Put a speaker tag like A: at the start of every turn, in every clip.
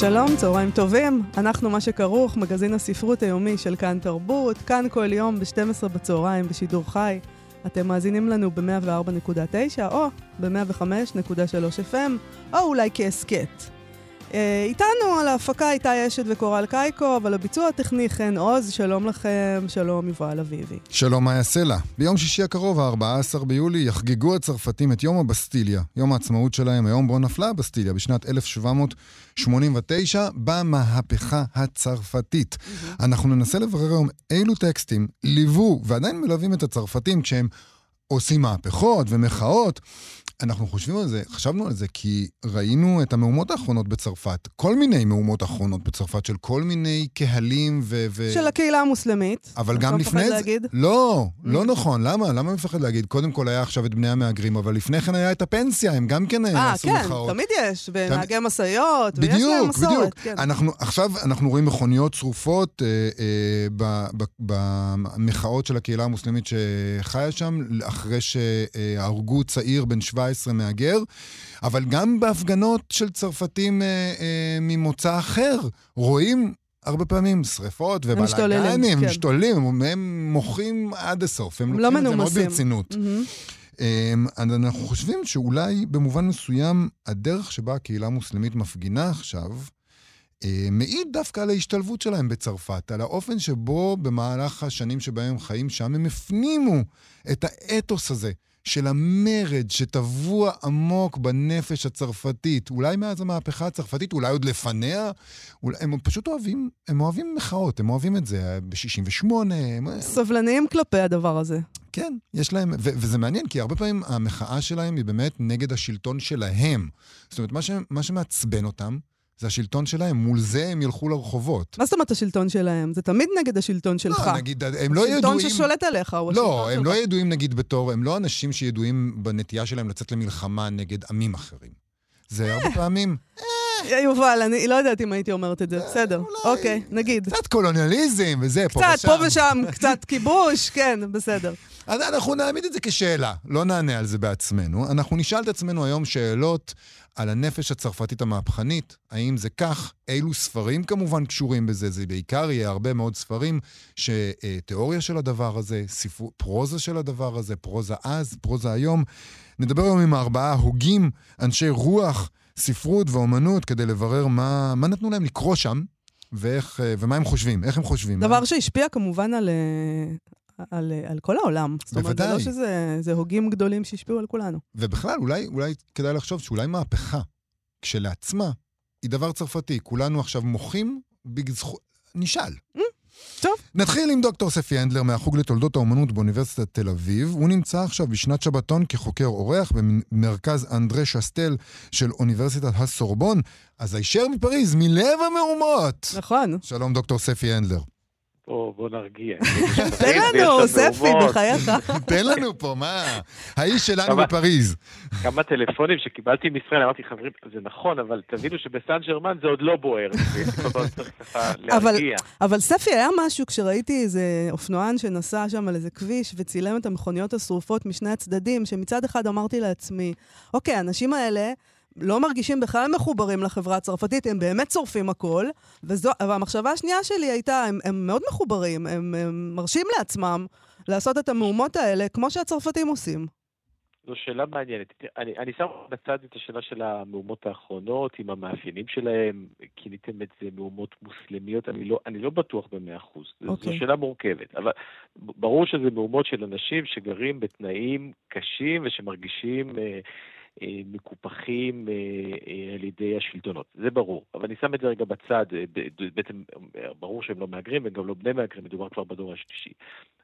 A: שלום, צהריים טובים. אנחנו מה שכרוך, מגזין הספרות היומי של כאן תרבות, כאן כל יום ב-12 בצהריים בשידור חי. אתם מאזינים לנו ב-104.9 או ב-105.3 FM, או אולי כהסכת. אה, איתנו על ההפקה איתי אשת וקורל קייקו, אבל הביצוע הטכני חן עוז, שלום לכם, שלום יובל אביבי.
B: שלום מאיה סלע. ביום שישי הקרוב, ה-14 ביולי, יחגגו הצרפתים את יום הבסטיליה, יום העצמאות שלהם, היום בו נפלה הבסטיליה, בשנת 1789, במהפכה הצרפתית. Mm-hmm. אנחנו ננסה לברר היום אילו טקסטים ליוו ועדיין מלווים את הצרפתים כשהם עושים מהפכות ומחאות. אנחנו חושבים על זה, חשבנו על זה כי ראינו את המהומות האחרונות בצרפת, כל מיני מהומות האחרונות בצרפת של כל מיני קהלים ו... ו...
A: של הקהילה המוסלמית.
B: אבל גם
A: לא
B: לפני
A: זה... להגיד?
B: לא, לא נכון. למה? למה מפחד להגיד? קודם כל היה עכשיו את בני המהגרים, אבל לפני כן היה את הפנסיה, הם גם כן
A: אה,
B: עשו
A: כן,
B: מחאות.
A: תמיד יש, ונהגי תמ... משאיות,
B: ויש
A: להם מסורת.
B: בדיוק, בדיוק.
A: כן.
B: אנחנו, עכשיו אנחנו רואים מכוניות שרופות אה, אה, במחאות של הקהילה המוסלמית שחיה שם, אחרי שהרגו צעיר בן 17 מהגר, אבל גם בהפגנות של צרפתים אה, אה, ממוצא אחר, רואים הרבה פעמים שריפות ובלאגנים,
A: כן.
B: משתוללים, הם, הם מוחים עד הסוף, הם,
A: הם
B: לוקחים
A: לא
B: את זה מאוד. ברצינות.
A: Mm-hmm.
B: אז אנחנו חושבים שאולי במובן מסוים הדרך שבה הקהילה המוסלמית מפגינה עכשיו, מעיד דווקא על ההשתלבות שלהם בצרפת, על האופן שבו במהלך השנים שבהם הם חיים שם, הם הפנימו את האתוס הזה של המרד שטבוע עמוק בנפש הצרפתית, אולי מאז המהפכה הצרפתית, אולי עוד לפניה, אולי, הם פשוט אוהבים, הם אוהבים מחאות, הם אוהבים את זה ב-68. הם...
A: סבלניים כלפי הדבר הזה.
B: כן, יש להם, ו- וזה מעניין, כי הרבה פעמים המחאה שלהם היא באמת נגד השלטון שלהם. זאת אומרת, מה, ש- מה שמעצבן אותם, זה השלטון שלהם, מול זה הם ילכו לרחובות.
A: מה זאת אומרת השלטון שלהם? זה תמיד נגד השלטון שלך.
B: לא, נגיד, הם לא
A: השלטון
B: ידועים...
A: ששולט עליך הוא
B: לא,
A: השלטון
B: הם
A: שלך.
B: לא ידועים נגיד בתור, הם לא אנשים שידועים בנטייה שלהם לצאת למלחמה נגד עמים אחרים. זה הרבה פעמים,
A: אה, יובל, אני לא יודעת אם הייתי אומרת את זה, בסדר.
B: אולי.
A: אוקיי, נגיד.
B: קצת קולוניאליזם וזה, פה
A: קצת,
B: ושם.
A: פה ושם, קצת כיבוש, כן, בסדר.
B: אז אנחנו נעמיד את זה כשאלה, לא נענה על זה בעצמנו. אנחנו נשאל את עצמנו היום שאלות על הנפש הצרפתית המהפכנית, האם זה כך, אילו ספרים כמובן קשורים בזה, זה בעיקר יהיה הרבה מאוד ספרים שתיאוריה של הדבר הזה, ספר, פרוזה של הדבר הזה, פרוזה אז, פרוזה היום. נדבר היום עם ארבעה הוגים, אנשי רוח, ספרות ואומנות, כדי לברר מה, מה נתנו להם לקרוא שם. ואיך, אה, ומה הם חושבים, איך הם חושבים.
A: דבר
B: מה...
A: שהשפיע כמובן על, אה, על, אה, על כל העולם. זאת אומרת, זה לא
B: בוודאי.
A: שזה זה הוגים גדולים שהשפיעו על כולנו.
B: ובכלל, אולי, אולי כדאי לחשוב שאולי מהפכה כשלעצמה היא דבר צרפתי. כולנו עכשיו מוחים בזכות... נשאל.
A: טוב.
B: נתחיל עם דוקטור ספי הנדלר מהחוג לתולדות האומנות באוניברסיטת תל אביב. הוא נמצא עכשיו בשנת שבתון כחוקר אורח במרכז אנדרה שסטל של אוניברסיטת הסורבון. אז הישר מפריז, מלב המהומות.
A: נכון.
B: שלום, דוקטור ספי הנדלר.
C: בוא, בוא נרגיע.
A: תן לנו, ספי, בחייך.
B: תן לנו פה, מה? האיש שלנו בפריז.
C: כמה טלפונים שקיבלתי מישראל, אמרתי, חברים, זה נכון, אבל תבינו שבסן ג'רמן זה עוד לא בוער.
A: אבל ספי, היה משהו כשראיתי איזה אופנוען שנסע שם על איזה כביש וצילם את המכוניות השרופות משני הצדדים, שמצד אחד אמרתי לעצמי, אוקיי, האנשים האלה... לא מרגישים בכלל מחוברים לחברה הצרפתית, הם באמת שורפים הכל. וזו, והמחשבה השנייה שלי הייתה, הם, הם מאוד מחוברים, הם, הם מרשים לעצמם לעשות את המהומות האלה כמו שהצרפתים עושים.
C: זו שאלה מעניינת. אני, אני שם בצד את השאלה של המהומות האחרונות, עם המאפיינים שלהם, כיניתם את זה מהומות מוסלמיות, אני לא, אני לא בטוח במאה אחוז. זו
A: אוקיי.
C: שאלה מורכבת. אבל ברור שזה מהומות של אנשים שגרים בתנאים קשים ושמרגישים אה, אה, מקופחים אה, אה, על ידי השלטונות. זה ברור. אבל אני שם את זה רגע בצד. אה, בעצם אה, ברור שהם לא מהגרים וגם לא בני מהגרים, מדובר כבר בדור השלישי.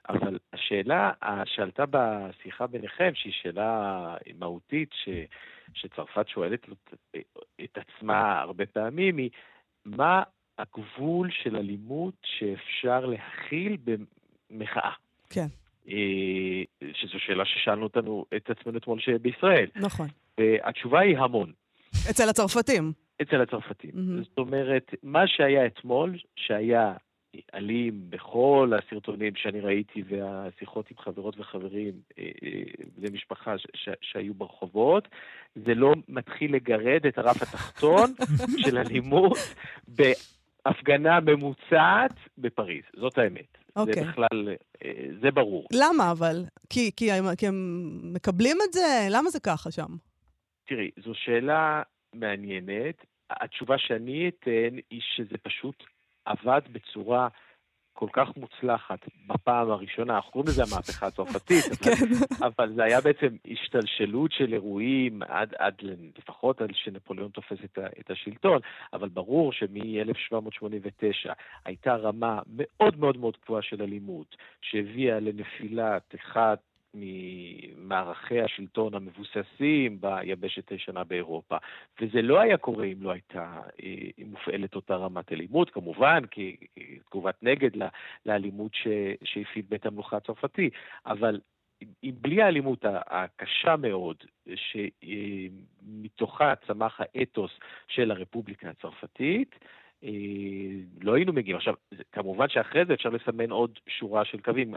C: אבל השאלה אה, שעלתה בשיחה ביניכם, שהיא שאלה מהותית, ש, שצרפת שואלת את עצמה הרבה פעמים, היא מה הגבול של אלימות שאפשר להכיל במחאה.
A: כן.
C: אה, שזו שאלה ששאלנו אותנו, את עצמנו אתמול בישראל.
A: נכון.
C: והתשובה היא המון.
A: אצל הצרפתים.
C: אצל הצרפתים.
A: מהמם.
C: זאת אומרת, מה שהיה אתמול, שהיה אלים בכל הסרטונים שאני ראיתי והשיחות עם חברות וחברים, אה, אה, בני משפחה ש- ש- שהיו ברחובות, זה לא מתחיל לגרד את הרף התחתון של אלימות בהפגנה ממוצעת בפריז. זאת האמת.
A: אוקיי.
C: זה בכלל, אה, זה ברור.
A: למה אבל? כי, כי, הם, כי הם מקבלים את זה? למה זה ככה שם?
C: תראי, זו שאלה מעניינת. התשובה שאני אתן היא שזה פשוט עבד בצורה כל כך מוצלחת בפעם הראשונה. אנחנו קוראים לזה המהפכה הצרפתית, אבל,
A: כן.
C: אבל זה היה בעצם השתלשלות של אירועים עד, עד לפחות עד שנפוליאון תופס את, ה, את השלטון, אבל ברור שמ-1789 הייתה רמה מאוד מאוד מאוד גבוהה של אלימות, שהביאה לנפילת אחד ממערכי השלטון המבוססים ביבשת הישנה באירופה. וזה לא היה קורה אם לא הייתה אה, מופעלת אותה רמת אלימות, כמובן, כי תגובת נגד לאלימות שהפעיל בית המלוכה הצרפתי, אבל בלי האלימות הקשה מאוד, שמתוכה צמח האתוס של הרפובליקה הצרפתית, אה, לא היינו מגיעים. עכשיו, כמובן שאחרי זה אפשר לסמן עוד שורה של קווים.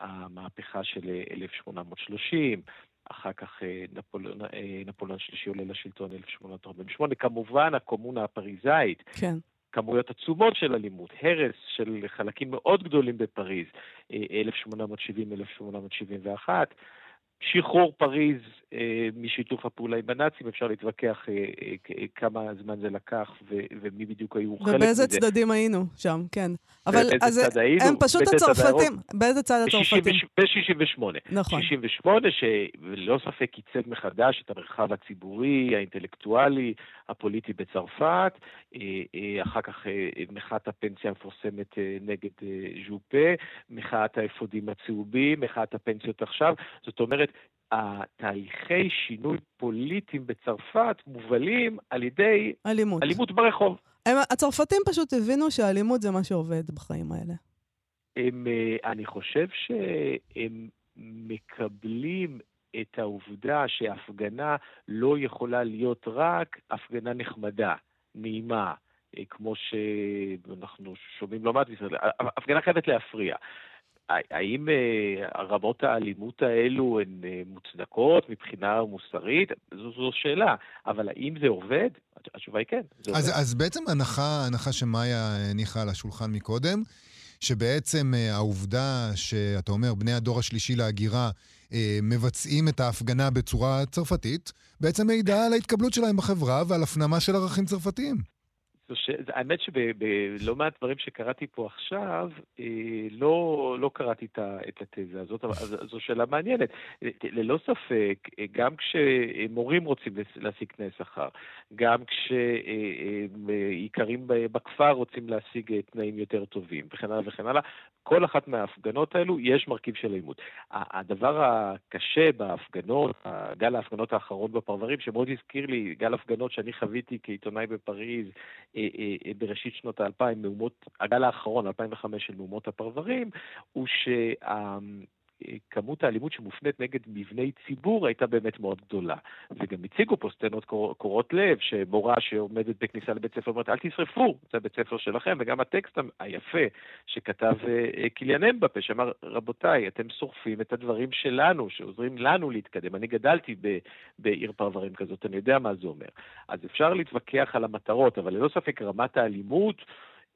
C: המהפכה של אה, 1830, אחר כך אה, נפוליאון, אה, נפוליאון שלישי עולה לשלטון 1848, כמובן הקומונה הפריזאית,
A: כן.
C: כמויות עצומות של אלימות, הרס של חלקים מאוד גדולים בפריז, אה, 1870-1871, שחרור פריז אה, משיתוף הפעולה עם הנאצים, אפשר להתווכח אה, אה, כמה זמן זה לקח ו- ומי בדיוק היו חלק מזה.
A: ובאיזה צדדים היינו שם, כן. אבל אז
C: צד היינו?
A: הם פשוט הצרפתים. באיזה צד הצרפתים?
C: ב-68.
A: נכון.
C: 68, שללא ספק עיצב מחדש את המרחב הציבורי, האינטלקטואלי, הפוליטי בצרפת. אחר כך מחאת הפנסיה המפורסמת נגד ז'ופה, מחאת האפודים הצהובים, מחאת הפנסיות עכשיו. זאת אומרת, התהליכי שינוי פוליטיים בצרפת מובלים על ידי
A: אלימות.
C: אלימות ברחוב.
A: הם, הצרפתים פשוט הבינו שאלימות זה מה שעובד בחיים האלה.
C: הם, אה, אני חושב שהם מקבלים את העובדה שהפגנה לא יכולה להיות רק הפגנה נחמדה, נעימה, אה, כמו שאנחנו שומעים לא מעט בישראל. הפגנה חייבת להפריע. האם אה, רמות האלימות האלו הן אה, מוצדקות מבחינה מוסרית? זו, זו שאלה. אבל האם זה עובד? התשובה היא כן.
B: אז,
C: עובד.
B: אז בעצם הנחה, הנחה שמאיה הניחה על השולחן מקודם, שבעצם אה, העובדה שאתה אומר, בני הדור השלישי להגירה מבצעים את ההפגנה בצורה צרפתית, בעצם מעידה על ההתקבלות שלהם בחברה ועל הפנמה של ערכים צרפתיים.
C: זו. האמת שבלא מעט דברים שקראתי פה עכשיו, אה, לא, לא קראתי את, התזה הזאת, אבל זו שאלה מעניינת. אה, ללא ספק, אה, גם כשמורים רוצים להשיג תנאי שכר, גם כשאיכרים בכפר רוצים להשיג אה, תנאים יותר טובים, וכן הלאה וכן הלאה, כל אחת מההפגנות האלו יש מרכיב של אלימות. הדבר הקשה בהפגנות, גל ההפגנות האחרון בפרברים, שמאוד הזכיר לי גל הפגנות שאני חוויתי כעיתונאי בפריז, אה, אה, אה, בראשית שנות האלפיים, הגל האחרון, 2005 של מהומות הפרברים, הוא שכמות האלימות שמופנית נגד מבני ציבור הייתה באמת מאוד גדולה. וגם הציגו פה סצנות קור- קורעות לב, שמורה שעומדת בכניסה לבית ספר אומרת, אל תשרפו, זה הבית ספר שלכם, וגם הטקסט היפה שכתב אה, אה, קיליאן אמבפה, שאמר, רבותיי, אתם שורפים את הדברים שלנו, שעוזרים לנו להתקדם. אני גדלתי ב- בעיר פרברים כזאת, אני יודע מה זה אומר. אז אפשר להתווכח על המטרות, אבל ללא ספק רמת האלימות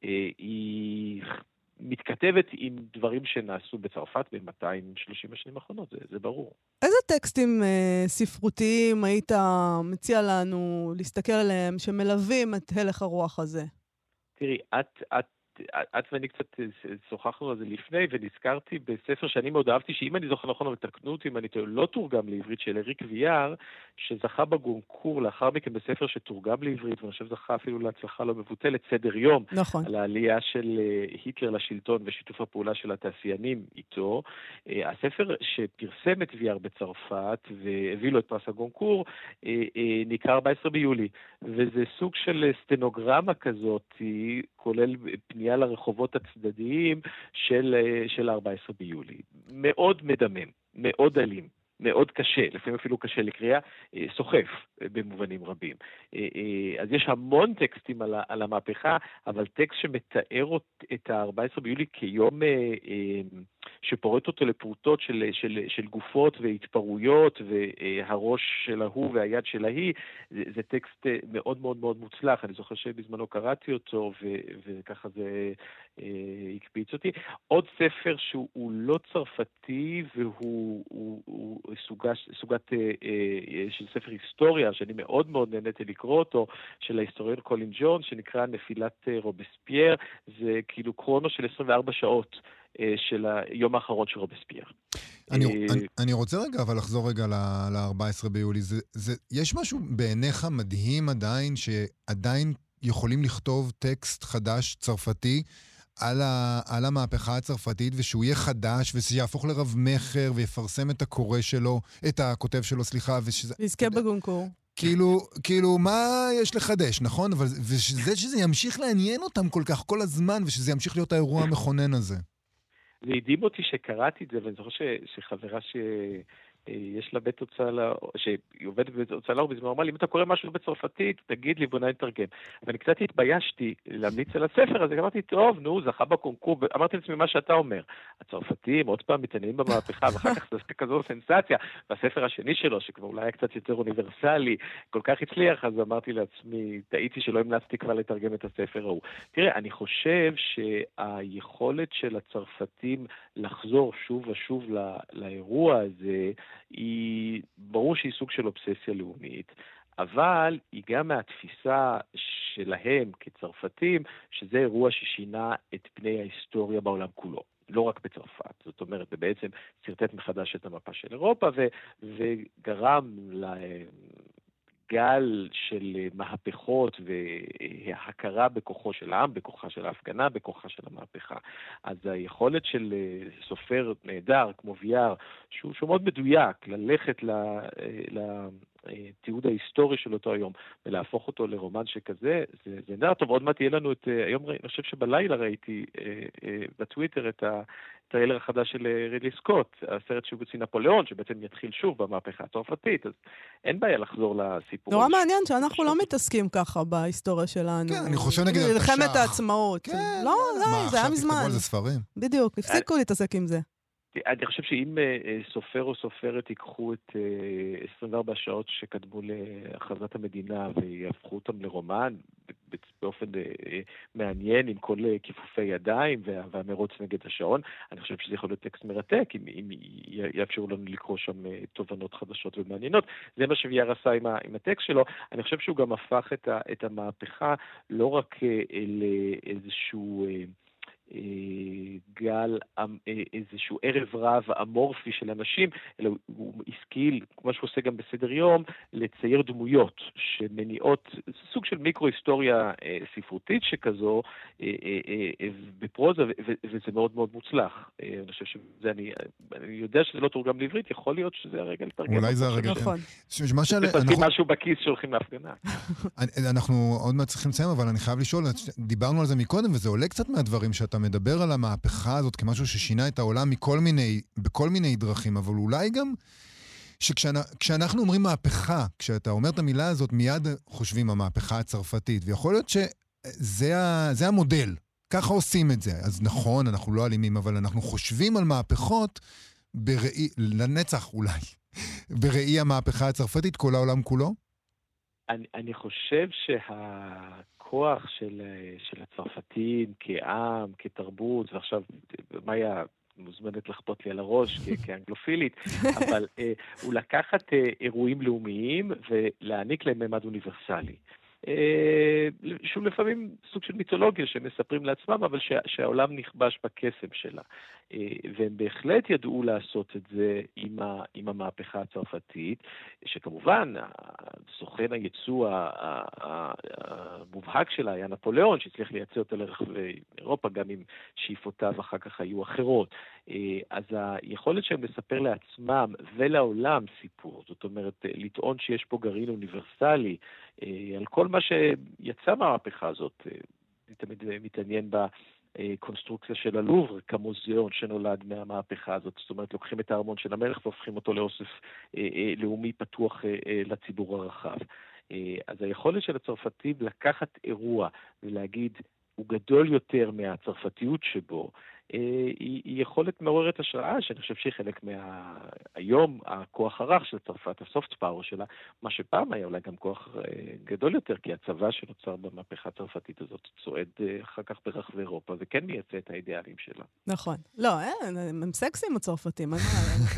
C: אה, היא מתכתבת עם דברים שנעשו בצרפת ב-230 השנים האחרונות, זה, זה ברור.
A: איזה טקסטים אה, ספרותיים היית מציע לנו להסתכל עליהם, שמלווים את הלך הרוח הזה?
C: תראי, את, את את ואני קצת שוחחנו על זה לפני, ונזכרתי בספר שאני מאוד אהבתי, שאם אני זוכר נכון, אבל תקנו אותי אם אני טועה, לא תורגם לעברית, של אריק ויאר, שזכה בגונקור לאחר מכן בספר שתורגם לעברית, ואני חושב זכה אפילו להצלחה לא מבוטלת, סדר יום.
A: נכון.
C: על העלייה של היטלר לשלטון ושיתוף הפעולה של התעשיינים איתו. הספר שפרסם את ויאר בצרפת והביא לו את פרס הגונקור, נקרא 14 ביולי, וזה סוג של סטנוגרמה כזאת, כולל פנייה לרחובות הצדדיים של, של 14 ביולי. מאוד מדמם, מאוד אלים. מאוד קשה, לפעמים אפילו קשה לקריאה, אה, סוחף אה, במובנים רבים. אה, אז יש המון טקסטים על המהפכה, אבל טקסט שמתאר את ה-14 ביולי כיום שפורט אותו לפרוטות של, של, של גופות והתפרעויות, והראש של ההוא והיד של ההיא, זה, זה טקסט מאוד מאוד מאוד מוצלח. אני זוכר שבזמנו קראתי אותו, ו, וככה זה הקפיץ אותי. עוד ספר שהוא לא צרפתי, והוא... הוא, הוא סוגה, סוגת אה, אה, של ספר היסטוריה, שאני מאוד מאוד נהניתי לקרוא אותו, של ההיסטוריון קולין ג'ונס, שנקרא נפילת אה, רובספייר. זה כאילו קרונו של 24 שעות. של היום האחרון של רובספייר.
B: אני, אני, אני רוצה רגע, אבל לחזור רגע ל-14 ביולי. זה, זה, יש משהו בעיניך מדהים עדיין, שעדיין יכולים לכתוב טקסט חדש צרפתי על, ה, על המהפכה הצרפתית, ושהוא יהיה חדש, ושיהפוך לרב-מכר, ויפרסם את הקורא שלו, את הכותב שלו, סליחה, ושזה...
A: ויזכה בגונקור.
B: כאילו, כאילו, מה יש לחדש, נכון? אבל וזה שזה ימשיך לעניין אותם כל כך כל הזמן, ושזה ימשיך להיות האירוע המכונן הזה.
C: זה הדהים אותי שקראתי את זה, ואני זוכר שחברה ש... יש לה בית הוצאה לאור, שהיא עובדת בבית הוצאה לאור, בזמן אמרה לי, אם אתה קורא משהו בצרפתית, תגיד לי, בוא נתרגם. ואני קצת התביישתי להמליץ על הספר הזה, אמרתי, טוב, נו, זכה בקונקור, אמרתי לעצמי מה שאתה אומר. הצרפתים עוד פעם מתעניינים במהפכה, ואחר כך זה כזו סנסציה. והספר השני שלו, שכבר אולי היה קצת יותר אוניברסלי, כל כך הצליח, אז אמרתי לעצמי, טעיתי שלא המלצתי כבר לתרגם את הספר ההוא. תראה, אני חושב שהיכולת של הצרפתים לחזור שוב ושוב לאירוע הזה, היא, ברור שהיא סוג של אובססיה לאומית, אבל היא גם מהתפיסה שלהם כצרפתים, שזה אירוע ששינה את פני ההיסטוריה בעולם כולו. לא רק בצרפת, זאת אומרת, זה בעצם שרטט מחדש את המפה של אירופה ו, וגרם גל של אה, מהפכות והכרה בכוחו של העם, בכוחה של ההפגנה, בכוחה של המהפכה. אז היכולת של אה, סופר נהדר כמו ויאר, שהוא, שהוא מאוד מדויק, ללכת ל... אה, ל התיעוד ההיסטורי של אותו היום, ולהפוך אותו לרומן שכזה, זה, זה נראה טוב. עוד מעט יהיה לנו את, היום אני חושב שבלילה ראיתי אה, אה, בטוויטר את, ה, הטריילר החדש של אה, רידלי סקוט, הסרט שהוא הוציא נפוליאון, שבעצם יתחיל שוב במהפכה הצרפתית, אז אין בעיה לחזור לסיפור.
A: נורא מעניין שאנחנו לא מתעסקים ככה בהיסטוריה שלנו.
B: כן, אני חושב נגיד על
A: תש"ח. מלחמת העצמאות. כן. לא, לא, זה היה מזמן. מה, עכשיו תכתבו
B: על זה ספרים?
A: בדיוק, הפסיקו להתעסק עם זה.
C: אני חושב שאם אה, אה, סופר או סופרת ייקחו את 24 שעות שקדמו להכרזת המדינה ויהפכו אותם לרומן באופן אה, מעניין עם כל כיפופי ידיים והמרוץ נגד השעון, אני חושב שזה יכול להיות טקסט מרתק אם, אם יאפשרו לנו לקרוא שם תובנות חדשות ומעניינות. זה מה שוויאר עשה עם, עם הטקסט שלו. אני חושב שהוא גם הפך את, את המהפכה לא רק לאיזשהו... אה, גל, אה, איזשהו ערב רב אמורפי של אנשים, אלא הוא השכיל, כמו שהוא עושה גם בסדר יום, לצייר דמויות שמניעות סוג של מיקרו-היסטוריה אה, ספרותית שכזו בפרוזה, וזה מאוד מאוד מוצלח. אני חושב שזה, אני, אני יודע שזה לא תורגם לעברית, יכול להיות שזה הרגע לתרגם.
B: אולי זה הרגע.
A: נכון.
C: אנחנו... משהו בכיס שהולכים להפגנה.
B: אנחנו עוד מעט צריכים לסיים, אבל אני חייב לשאול, דיברנו על זה מקודם, וזה עולה קצת מהדברים שאתה אתה מדבר על המהפכה הזאת כמשהו ששינה את העולם מכל מיני, בכל מיני דרכים, אבל אולי גם שכשאנחנו אומרים מהפכה, כשאתה אומר את המילה הזאת, מיד חושבים המהפכה הצרפתית, ויכול להיות שזה המודל, ככה עושים את זה. אז נכון, אנחנו לא אלימים, אבל אנחנו חושבים על מהפכות בראי, לנצח אולי, בראי המהפכה הצרפתית, כל העולם כולו?
C: אני, אני חושב שה... הכוח של, של הצרפתים כעם, כתרבות, ועכשיו מאיה מוזמנת לחפות לי על הראש כאנגלופילית, אבל אה, הוא לקחת אה, אירועים לאומיים ולהעניק להם ממד אוניברסלי. אה, שהוא לפעמים סוג של מיתולוגיה שמספרים לעצמם, אבל שה, שהעולם נכבש בקסם שלה. אה, והם בהחלט ידעו לעשות את זה עם, ה, עם המהפכה הצרפתית, שכמובן, סוכן הייצוא המובהק שלה היה נפוליאון, שהצליח לייצא אותו לרחבי אירופה, גם אם שאיפותיו אחר כך היו אחרות. אה, אז היכולת שלהם לספר לעצמם ולעולם סיפור, זאת אומרת, לטעון שיש פה גרעין אוניברסלי על כל מה שיצא מהמהפכה הזאת, אני תמיד מתעניין בה. קונסטרוקציה של הלובר כמוזיאון שנולד מהמהפכה הזאת. זאת אומרת, לוקחים את הארמון של המלך והופכים אותו לאוסף אה, אה, לאומי פתוח אה, לציבור הרחב. אז היכולת של הצרפתים לקחת אירוע ולהגיד, הוא גדול יותר מהצרפתיות שבו, היא, היא יכולת מעוררת השראה, שאני חושב שהיא חלק מה... היום, הכוח הרך של צרפת, הסופט פאוור שלה, מה שפעם היה אולי גם כוח אה, גדול יותר, כי הצבא שנוצר במהפכה הצרפתית הזאת צועד אה, אחר כך ברחבי אירופה, וכן מייצא את האידיאלים שלה.
A: נכון. לא, אין, הם סקסיים הצרפתים, אני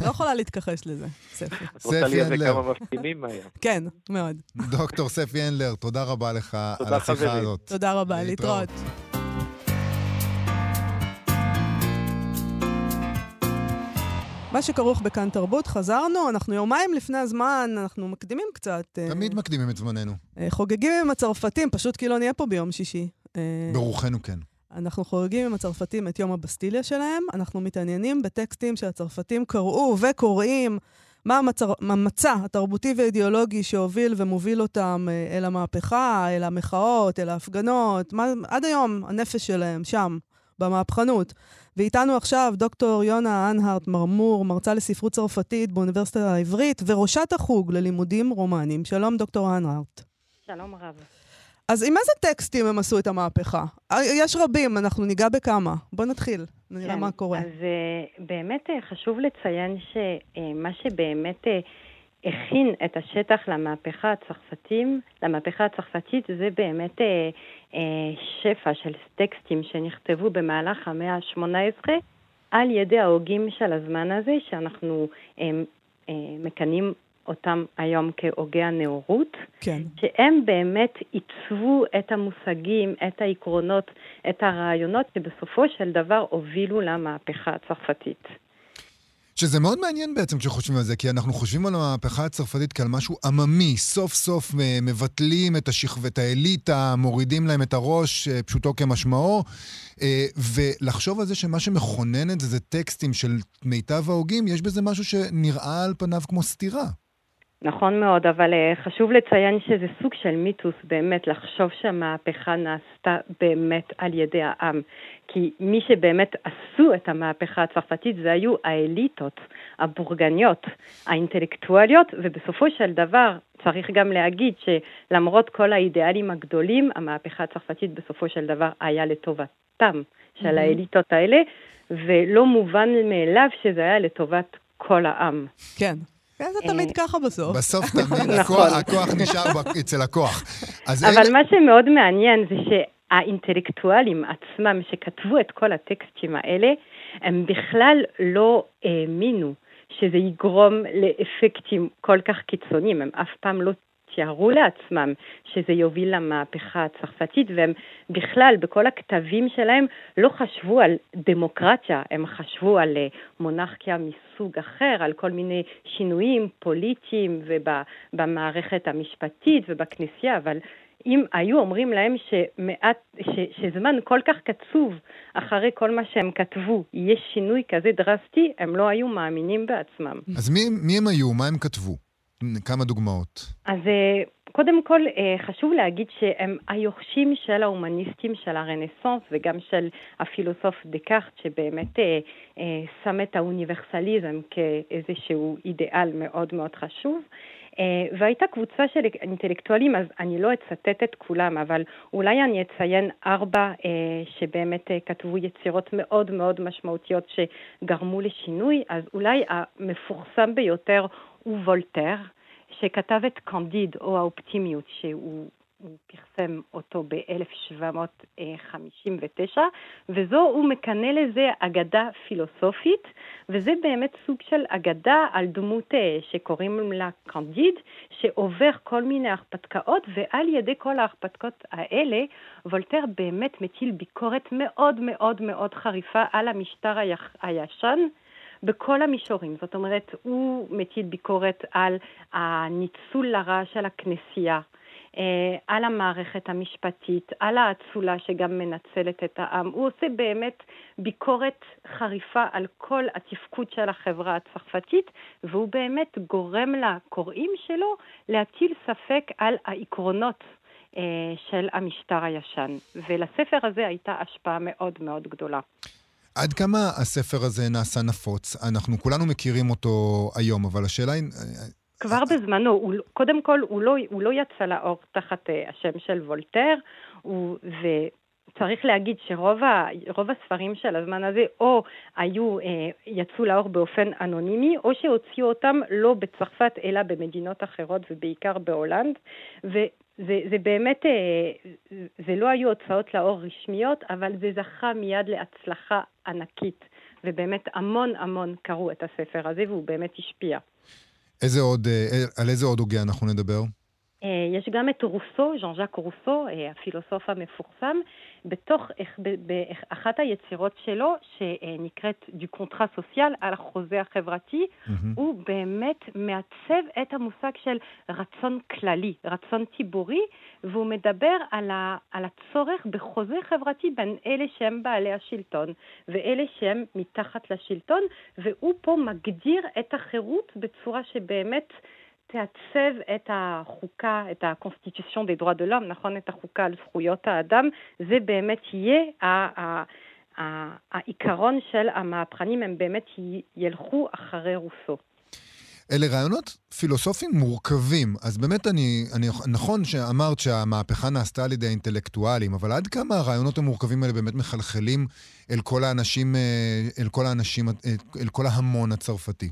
A: לא יכולה להתכחש לזה, ספי.
C: את רוצה לייבא כמה מפגינים, מאיה?
A: כן, מאוד.
B: דוקטור ספי הנדלר, תודה רבה לך על השיחה הזאת.
A: תודה רבה, להתראות. מה שכרוך בכאן תרבות, חזרנו, אנחנו יומיים לפני הזמן, אנחנו מקדימים קצת.
B: אה, תמיד מקדימים את זמננו.
A: אה, חוגגים עם הצרפתים, פשוט כי לא נהיה פה ביום שישי.
B: אה, ברוחנו כן.
A: אנחנו חוגגים עם הצרפתים את יום הבסטיליה שלהם, אנחנו מתעניינים בטקסטים שהצרפתים קראו וקוראים, מה המצר, המצע התרבותי והאידיאולוגי שהוביל ומוביל אותם אל המהפכה, אל המחאות, אל ההפגנות, מה, עד היום הנפש שלהם שם, במהפכנות. ואיתנו עכשיו דוקטור יונה אנהרט מרמור, מרצה לספרות צרפתית באוניברסיטה העברית, וראשת החוג ללימודים רומנים. שלום, דוקטור אנהרט.
D: שלום רב.
A: אז עם איזה טקסטים הם עשו את המהפכה? אה, יש רבים, אנחנו ניגע בכמה. בוא נתחיל, נראה כן, מה קורה.
D: אז uh, באמת uh, חשוב לציין שמה שבאמת... הכין את השטח למהפכה הצרפתים, למהפכה הצרפתית, זה באמת אה, אה, שפע של טקסטים שנכתבו במהלך המאה ה-18 על ידי ההוגים של הזמן הזה, שאנחנו אה, אה, מקנים אותם היום כהוגי הנאורות,
A: כן.
D: שהם באמת עיצבו את המושגים, את העקרונות, את הרעיונות, שבסופו של דבר הובילו למהפכה הצרפתית.
B: שזה מאוד מעניין בעצם כשחושבים על זה, כי אנחנו חושבים על המהפכה הצרפתית כעל משהו עממי. סוף סוף אה, מבטלים את השכבת האליטה, מורידים להם את הראש, אה, פשוטו כמשמעו. אה, ולחשוב על זה שמה שמכונן את זה זה טקסטים של מיטב ההוגים, יש בזה משהו שנראה על פניו כמו סתירה.
D: נכון מאוד, אבל חשוב לציין שזה סוג של מיתוס באמת, לחשוב שהמהפכה נעשתה באמת על ידי העם. כי מי שבאמת עשו את המהפכה הצרפתית זה היו האליטות, הבורגניות, האינטלקטואליות, ובסופו של דבר צריך גם להגיד שלמרות כל האידיאלים הגדולים, המהפכה הצרפתית בסופו של דבר היה לטובתם של mm-hmm. האליטות האלה, ולא מובן מאליו שזה היה לטובת כל העם.
A: כן. כן, זה תמיד ככה בסוף.
B: בסוף תמיד נכון. הכוח נשאר אצל הכוח.
D: אבל מה שמאוד מעניין זה ש... האינטלקטואלים עצמם שכתבו את כל הטקסטים האלה, הם בכלל לא האמינו שזה יגרום לאפקטים כל כך קיצוניים, הם אף פעם לא תיארו לעצמם שזה יוביל למהפכה הצרפתית, והם בכלל, בכל הכתבים שלהם, לא חשבו על דמוקרטיה, הם חשבו על אה, מונרכיה מסוג אחר, על כל מיני שינויים פוליטיים ובמערכת המשפטית ובכנסייה, אבל אם היו אומרים להם שמעט, ש, שזמן כל כך קצוב אחרי כל מה שהם כתבו, יש שינוי כזה דרסטי, הם לא היו מאמינים בעצמם.
B: אז מי, מי הם היו? מה הם כתבו? כמה דוגמאות.
D: אז אה, קודם כל, אה, חשוב להגיד שהם היורשים של ההומניסטים של הרנסאנס וגם של הפילוסוף דקארט, שבאמת אה, שם את האוניברסליזם כאיזשהו אידיאל מאוד מאוד חשוב. והייתה קבוצה של אינטלקטואלים, אז אני לא אצטט את כולם, אבל אולי אני אציין ארבע שבאמת כתבו יצירות מאוד מאוד משמעותיות שגרמו לשינוי, אז אולי המפורסם ביותר הוא וולטר, שכתב את קנדיד או האופטימיות, שהוא הוא פרסם אותו ב-1759, וזו, הוא מכנה לזה אגדה פילוסופית, וזה באמת סוג של אגדה על דמות אה, שקוראים לה קנדיד, שעובר כל מיני הרפתקאות, ועל ידי כל ההרפתקאות האלה, וולטר באמת מטיל ביקורת מאוד מאוד מאוד חריפה על המשטר הישן. בכל המישורים. זאת אומרת, הוא מטיל ביקורת על הניצול לרע של הכנסייה, אה, על המערכת המשפטית, על האצולה שגם מנצלת את העם. הוא עושה באמת ביקורת חריפה על כל התפקוד של החברה הצרפתית, והוא באמת גורם לקוראים שלו להטיל ספק על העקרונות אה, של המשטר הישן. ולספר הזה הייתה השפעה מאוד מאוד גדולה.
B: עד כמה הספר הזה נעשה נפוץ? אנחנו כולנו מכירים אותו היום, אבל השאלה היא...
D: כבר בזמנו, הוא, קודם כל, הוא לא, הוא לא יצא לאור תחת uh, השם של וולטר, הוא, וצריך להגיד שרוב ה, הספרים של הזמן הזה או היו, uh, יצאו לאור באופן אנונימי, או שהוציאו אותם לא בצרפת אלא במדינות אחרות ובעיקר בהולנד, זה, זה באמת, אה, זה לא היו הוצאות לאור רשמיות, אבל זה זכה מיד להצלחה ענקית, ובאמת המון המון קראו את הספר הזה, והוא באמת השפיע.
B: איזה עוד, אה, על איזה עוד הוגה אנחנו נדבר?
D: אה, יש גם את רוסו, ז'אן ז'אק רוסו, הפילוסוף המפורסם, בתוך אחת היצירות שלו, שנקראת דו קונטרה סוציאל, על החוזה החברתי, mm-hmm. הוא באמת מעצב את המושג של רצון כללי, רצון ציבורי, והוא מדבר על, ה, על הצורך בחוזה חברתי בין אלה שהם בעלי השלטון ואלה שהם מתחת לשלטון, והוא פה מגדיר את החירות בצורה שבאמת... תעצב את החוקה, את ה-constitution des droits de l'homme, נכון? את החוקה על זכויות האדם, זה באמת יהיה העיקרון של המהפכנים, הם באמת ילכו אחרי רוסו.
B: אלה רעיונות פילוסופיים מורכבים. אז באמת אני, אני... נכון שאמרת שהמהפכה נעשתה על ידי האינטלקטואלים, אבל עד כמה הרעיונות המורכבים האלה באמת מחלחלים אל כל האנשים, אה, אל כל האנשים, אל כל ההמון הצרפתי?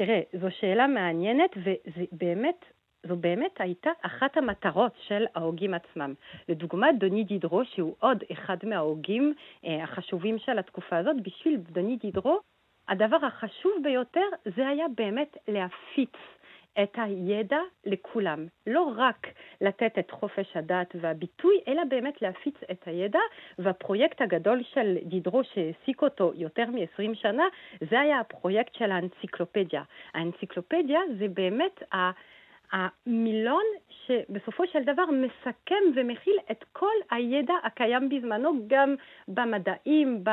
D: תראה, זו שאלה מעניינת, ובאמת, זו באמת הייתה אחת המטרות של ההוגים עצמם. לדוגמה, דוני דידרו, שהוא עוד אחד מההוגים אה, החשובים של התקופה הזאת, בשביל דוני דידרו, הדבר החשוב ביותר זה היה באמת להפיץ את הידע לכולם. לא רק לתת את חופש הדת והביטוי, אלא באמת להפיץ את הידע, והפרויקט הגדול של דידרו שהעסיק אותו יותר מ-20 שנה, זה היה הפרויקט של האנציקלופדיה. האנציקלופדיה זה באמת ה... המילון שבסופו של דבר מסכם ומכיל את כל הידע הקיים בזמנו, גם במדעים,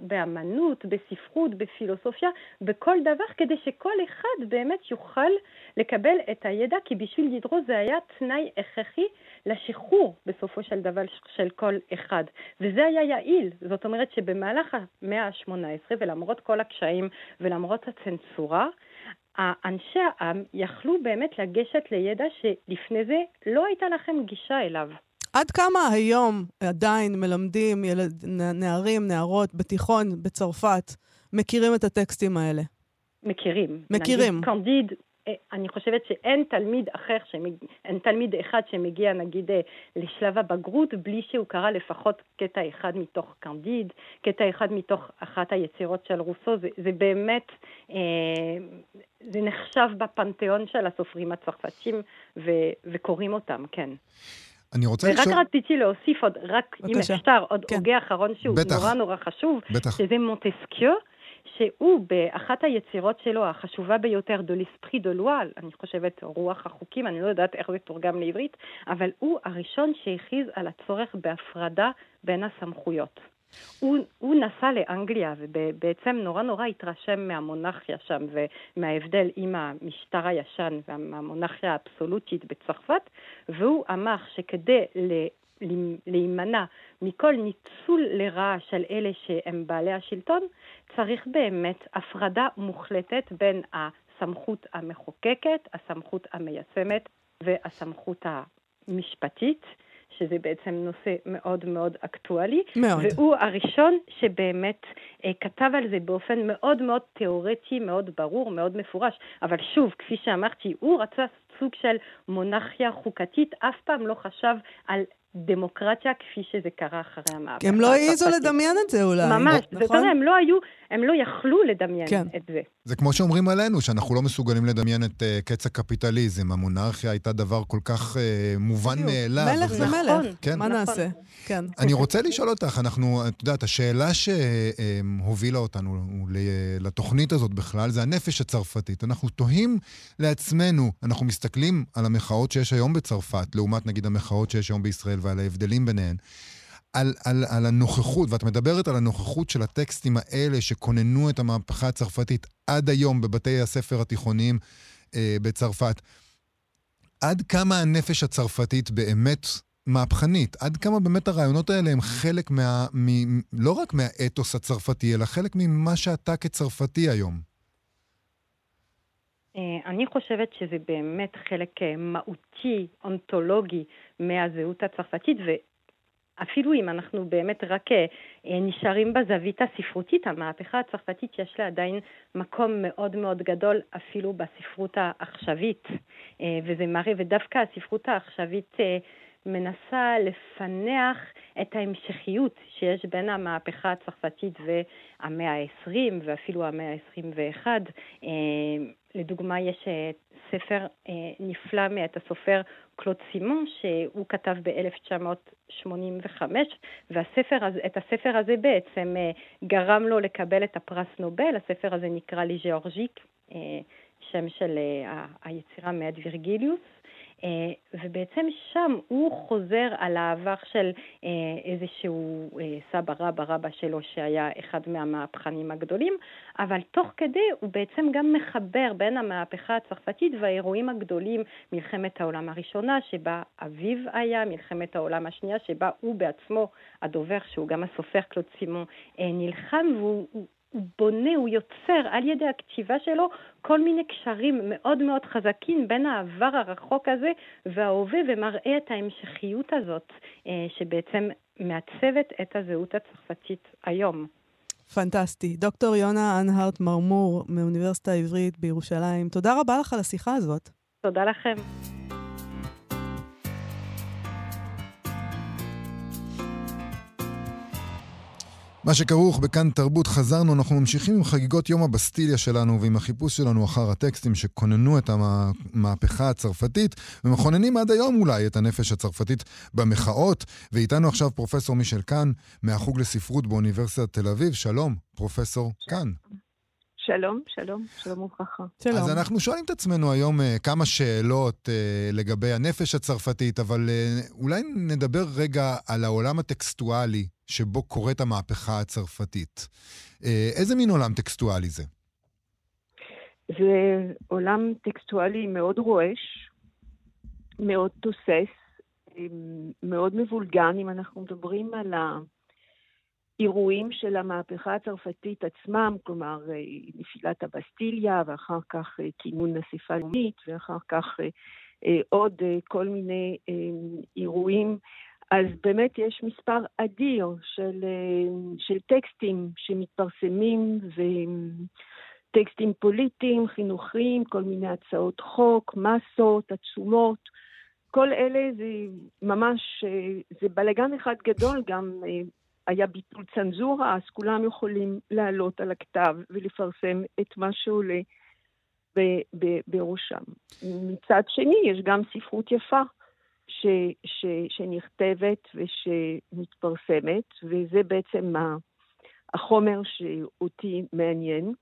D: באמנות, בספרות, בפילוסופיה, בכל דבר, כדי שכל אחד באמת יוכל לקבל את הידע, כי בשביל דידרו זה היה תנאי הכרחי לשחרור בסופו של דבר של כל אחד. וזה היה יעיל. זאת אומרת שבמהלך המאה ה-18, ולמרות כל הקשיים ולמרות הצנזורה, אנשי העם יכלו באמת לגשת לידע שלפני זה לא הייתה לכם גישה אליו.
A: עד כמה היום עדיין מלמדים ילד, נערים, נערות בתיכון בצרפת מכירים את הטקסטים האלה?
D: מכירים.
A: מכירים.
D: נגיד קנדיד אני חושבת שאין תלמיד אחר, שמג... אין תלמיד אחד שמגיע נגיד אה, לשלב הבגרות בלי שהוא קרא לפחות קטע אחד מתוך קנדיד, קטע אחד מתוך אחת היצירות של רוסו, זה, זה באמת, אה, זה נחשב בפנתיאון של הסופרים הצרפתים ו... וקוראים אותם, כן.
B: אני רוצה
D: לשאול... ורק רציתי להוסיף עוד, רק בבקשה. אם אפשר, עוד כן. הוגה אחרון שהוא בטח. נורא נורא חשוב, בטח. שזה מונטסקיו. שהוא באחת היצירות שלו החשובה ביותר, de loi, אני חושבת רוח החוקים, אני לא יודעת איך זה תורגם לעברית, אבל הוא הראשון שהכריז על הצורך בהפרדה בין הסמכויות. הוא, הוא נסע לאנגליה ובעצם נורא נורא התרשם מהמונרכיה שם ומההבדל עם המשטר הישן והמונרכיה האבסולוטית בצרפת והוא אמר שכדי להימנע מכל ניצול לרעה של אלה שהם בעלי השלטון, צריך באמת הפרדה מוחלטת בין הסמכות המחוקקת, הסמכות המיישמת והסמכות המשפטית. שזה בעצם נושא מאוד מאוד אקטואלי.
A: מאוד.
D: והוא הראשון שבאמת אה, כתב על זה באופן מאוד מאוד תיאורטי, מאוד ברור, מאוד מפורש. אבל שוב, כפי שאמרתי, הוא רצה סוג של מונרכיה חוקתית, אף פעם לא חשב על דמוקרטיה כפי שזה קרה אחרי המהפכה.
A: הם לא העזו. לדמיין את זה אולי.
D: ממש, זאת
A: נכון?
D: אומרת, הם לא היו, הם לא יכלו לדמיין
A: כן.
D: את זה.
B: זה כמו שאומרים עלינו, שאנחנו לא מסוגלים לדמיין את uh, קץ הקפיטליזם. המונרכיה הייתה דבר כל כך uh, מובן. מאליו.
A: מלך זה
D: נכון,
A: מלך.
B: כן.
A: מה
D: נכון.
A: נעשה? כן.
B: אני רוצה לשאול אותך, אנחנו, את יודעת, השאלה שהובילה אותנו לתוכנית הזאת בכלל, זה הנפש הצרפתית. אנחנו תוהים לעצמנו, אנחנו מסתכלים על המחאות שיש היום בצרפת, לעומת נגיד המחאות שיש היום בישראל ועל ההבדלים ביניהן. על, על, על הנוכחות, ואת מדברת על הנוכחות של הטקסטים האלה שכוננו את המהפכה הצרפתית עד היום בבתי הספר התיכוניים אה, בצרפת. עד כמה הנפש הצרפתית באמת מהפכנית? עד כמה באמת הרעיונות האלה הם חלק מה... מ, לא רק מהאתוס הצרפתי, אלא חלק ממה שאתה כצרפתי היום?
D: אה, אני חושבת שזה באמת חלק אה, מהותי, אונתולוגי, מהזהות הצרפתית, ואפילו אם אנחנו באמת רק אה, נשארים בזווית הספרותית, המהפכה הצרפתית יש לה עדיין מקום מאוד מאוד גדול אפילו בספרות העכשווית, וזה מראה, ודווקא הספרות העכשווית מנסה לפענח את ההמשכיות שיש בין המהפכה הצרפתית והמאה ה-20 ואפילו המאה ה-21. לדוגמה, יש אה, ספר אה, נפלא מאת הסופר קלוד סימון, שהוא כתב ב-1985, ואת הספר הזה בעצם אה, גרם לו לקבל את הפרס נובל. הספר הזה נקרא לי ג'אורג'יק, שם של היצירה מאת וירגיליוס. ובעצם שם הוא חוזר על העבר של איזשהו סבא רבא רבא שלו שהיה אחד מהמהפכנים הגדולים, אבל תוך כדי הוא בעצם גם מחבר בין המהפכה הצרפתית והאירועים הגדולים, מלחמת העולם הראשונה שבה אביו היה, מלחמת העולם השנייה שבה הוא בעצמו, הדובר שהוא גם הסופר קלוד סימון, נלחם והוא הוא בונה, הוא יוצר על ידי הכתיבה שלו כל מיני קשרים מאוד מאוד חזקים בין העבר הרחוק הזה וההווה ומראה את ההמשכיות הזאת שבעצם מעצבת את הזהות הצרפתית היום.
A: פנטסטי. דוקטור יונה אנהרט מרמור מאוניברסיטה העברית בירושלים, תודה רבה לך על השיחה הזאת.
D: תודה לכם.
B: מה שכרוך בכאן תרבות חזרנו, אנחנו ממשיכים עם חגיגות יום הבסטיליה שלנו ועם החיפוש שלנו אחר הטקסטים שכוננו את המהפכה הצרפתית ומכוננים עד היום אולי את הנפש הצרפתית במחאות. ואיתנו עכשיו פרופסור מישל קאן מהחוג לספרות באוניברסיטת תל אביב. שלום, פרופסור קאן.
E: שלום, שלום, שלום וברכה.
A: שלום.
B: אז אנחנו שואלים את עצמנו היום uh, כמה שאלות uh, לגבי הנפש הצרפתית, אבל uh, אולי נדבר רגע על העולם הטקסטואלי שבו קורית המהפכה הצרפתית. Uh, איזה מין עולם טקסטואלי זה?
E: זה עולם טקסטואלי מאוד רועש, מאוד תוסס, מאוד מבולגן, אם אנחנו מדברים על ה... אירועים של המהפכה הצרפתית עצמם, כלומר נפילת הבסטיליה ואחר כך כינון אספה לאומית ואחר כך עוד כל מיני אירועים, אז באמת יש מספר אדיר של, של טקסטים שמתפרסמים וטקסטים פוליטיים, חינוכיים, כל מיני הצעות חוק, מסות, עצומות. כל אלה זה ממש, זה בלגן אחד גדול גם היה ביטול צנזורה, אז כולם יכולים לעלות על הכתב ולפרסם את מה שעולה ב- ב- בראשם. מצד שני, יש גם ספרות יפה ש- ש- שנכתבת ושמתפרסמת, וזה בעצם החומר שאותי מעניין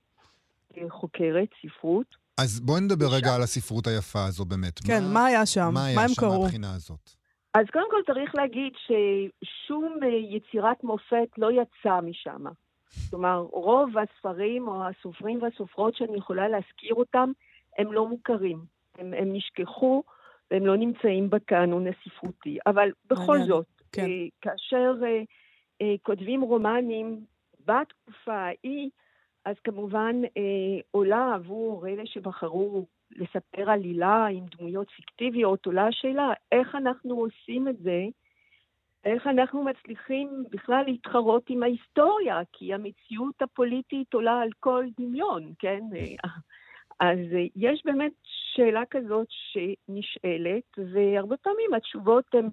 E: כחוקרת ספרות.
B: אז בואי נדבר רגע על הספרות היפה הזו באמת.
A: כן, מה, מה היה שם?
B: מה היה
A: מה הם
B: שם? מהבחינה הזאת?
E: אז קודם כל צריך להגיד ששום יצירת מופת לא יצאה משם. כלומר, רוב הספרים או הסופרים והסופרות שאני יכולה להזכיר אותם, הם לא מוכרים. הם, הם נשכחו והם לא נמצאים בקאנון הספרותי. אבל בכל. זאת,
A: כן.
E: אה, כאשר אה, אה, כותבים רומנים בתקופה ההיא, אז כמובן אה, עולה עבור אלה שבחרו לספר עלילה עם דמויות פיקטיביות, עולה השאלה איך אנחנו עושים את זה איך אנחנו מצליחים בכלל להתחרות עם ההיסטוריה, כי המציאות הפוליטית עולה על כל דמיון, כן? אז יש באמת שאלה כזאת שנשאלת, והרבה פעמים התשובות הן...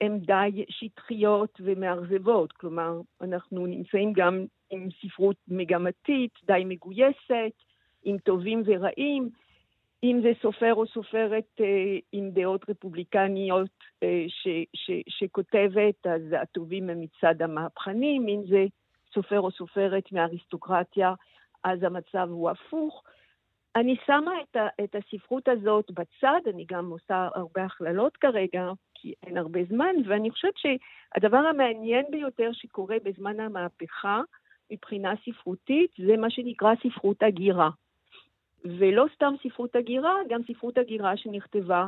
E: הן די שטחיות ומאכזבות. כלומר, אנחנו נמצאים גם עם ספרות מגמתית, די מגויסת, עם טובים ורעים. אם זה סופר או סופרת אה, עם דעות רפובליקניות אה, ש, ש, שכותבת, אז הטובים הם מצד המהפכנים. אם זה סופר או סופרת מאריסטוקרטיה, אז המצב הוא הפוך. אני שמה את, ה, את הספרות הזאת בצד, אני גם עושה הרבה הכללות כרגע, כי אין הרבה זמן, ואני חושבת שהדבר המעניין ביותר שקורה בזמן המהפכה, מבחינה ספרותית, זה מה שנקרא ספרות הגירה. ולא סתם ספרות הגירה, גם ספרות הגירה שנכתבה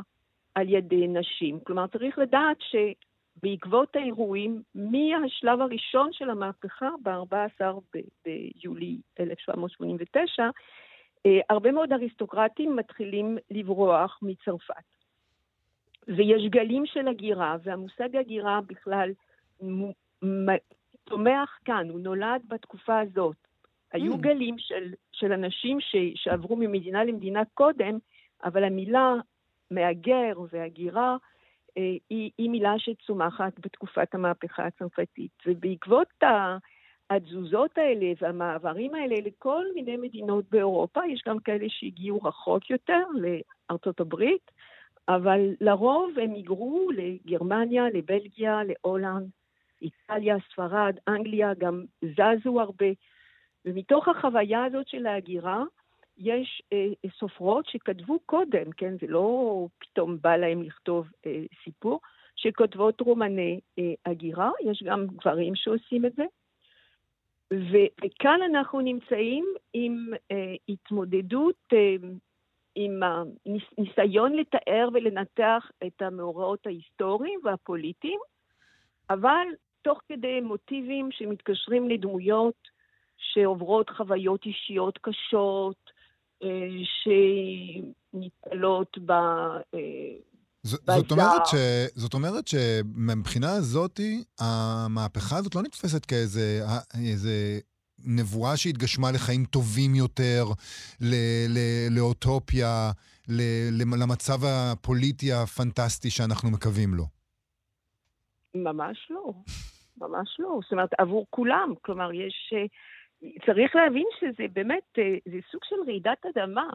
E: על ידי נשים. כלומר, צריך לדעת שבעקבות האירועים, מהשלב הראשון של המהפכה, ב-14 ביולי 1789, אה, הרבה מאוד אריסטוקרטים מתחילים לברוח מצרפת. ויש גלים של הגירה, והמושג הגירה בכלל צומח כאן, הוא נולד בתקופה הזאת. היו mm. גלים של, של אנשים ש, שעברו ממדינה למדינה קודם, אבל המילה מהגר והגירה אה, היא, היא מילה שצומחת בתקופת המהפכה הצרפתית. ובעקבות ה... התזוזות האלה והמעברים האלה לכל מיני מדינות באירופה, יש גם כאלה שהגיעו רחוק יותר, לארצות הברית, אבל לרוב הם היגרו לגרמניה, לבלגיה, להולנד, איטליה, ספרד, אנגליה, גם זזו הרבה. ומתוך החוויה הזאת של ההגירה, יש אה, סופרות שכתבו קודם, כן? זה לא פתאום בא להם לכתוב אה, סיפור, שכותבות רומני אה, הגירה, יש גם גברים שעושים את זה. וכאן אנחנו נמצאים עם אה, התמודדות אה, עם הניסיון לתאר ולנתח את המאורעות ההיסטוריים והפוליטיים, אבל תוך כדי מוטיבים שמתקשרים לדמויות שעוברות חוויות אישיות קשות, אה, שנתקלות ב... אה,
B: זאת אומרת, ש, זאת אומרת שמבחינה הזאת, המהפכה הזאת לא נתפסת כאיזה איזה נבואה שהתגשמה לחיים טובים יותר, ל, ל, לאוטופיה, ל, למצב הפוליטי הפנטסטי שאנחנו מקווים לו.
E: ממש לא. ממש לא. זאת אומרת, עבור כולם. כלומר, יש... אה, צריך להבין שזה באמת, אה, זה סוג של רעידת אדמה.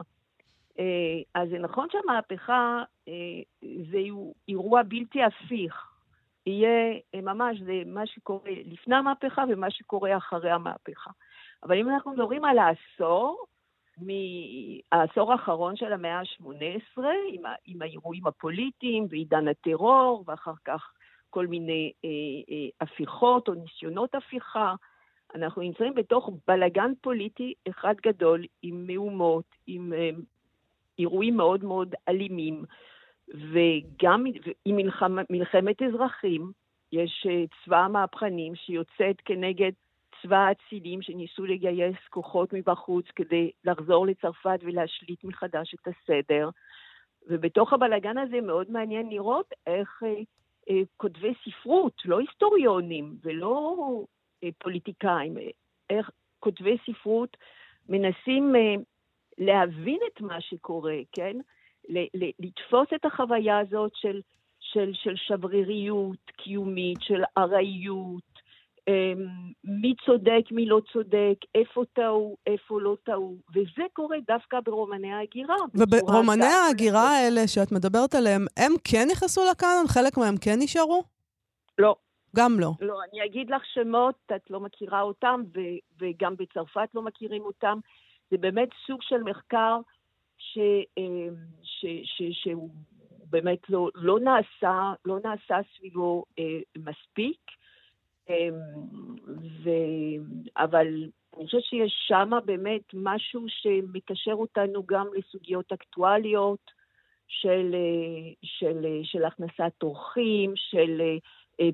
E: אה, אז זה נכון שהמהפכה זה אירוע בלתי הפיך. יהיה ממש, זה מה שקורה לפני המהפכה ומה שקורה אחרי המהפכה. אבל אם אנחנו מדברים על העשור, מהעשור האחרון של המאה ה-18, עם, עם האירועים הפוליטיים ועידן הטרור, ואחר כך כל מיני אה, אה, הפיכות או ניסיונות הפיכה. אנחנו נמצאים בתוך בלגן פוליטי אחד גדול, עם מהומות, עם אה, אירועים מאוד מאוד אלימים, וגם עם מלחמה, מלחמת אזרחים. יש אה, צבא המהפכנים שיוצאת כנגד צבא האצילים שניסו לגייס כוחות מבחוץ כדי לחזור לצרפת ולהשליט מחדש את הסדר. ובתוך הבלגן הזה מאוד מעניין לראות איך אה, אה, כותבי ספרות, לא היסטוריונים ולא פוליטיקאים, איך כותבי ספרות מנסים אה, להבין את מה שקורה, כן? לתפוס את החוויה הזאת של, של, של שבריריות קיומית, של ארעיות, אמ, מי צודק, מי לא צודק, איפה טעו, איפה לא טעו, וזה קורה דווקא ברומני ההגירה.
A: וברומני ההגירה האלה שאת מדברת עליהם, הם כן נכנסו לקאנון? חלק מהם כן נשארו?
E: לא.
A: גם לא.
E: לא, אני אגיד לך שמות, את לא מכירה אותם, ו- וגם בצרפת לא מכירים אותם. זה באמת סוג של מחקר ש- אמ, ש- ש- שהוא באמת לא, לא, נעשה, לא נעשה סביבו אה, מספיק. אמ, ו... אבל אני חושבת שיש שם באמת משהו שמקשר אותנו גם לסוגיות אקטואליות של, של, של הכנסת אורחים, של אה,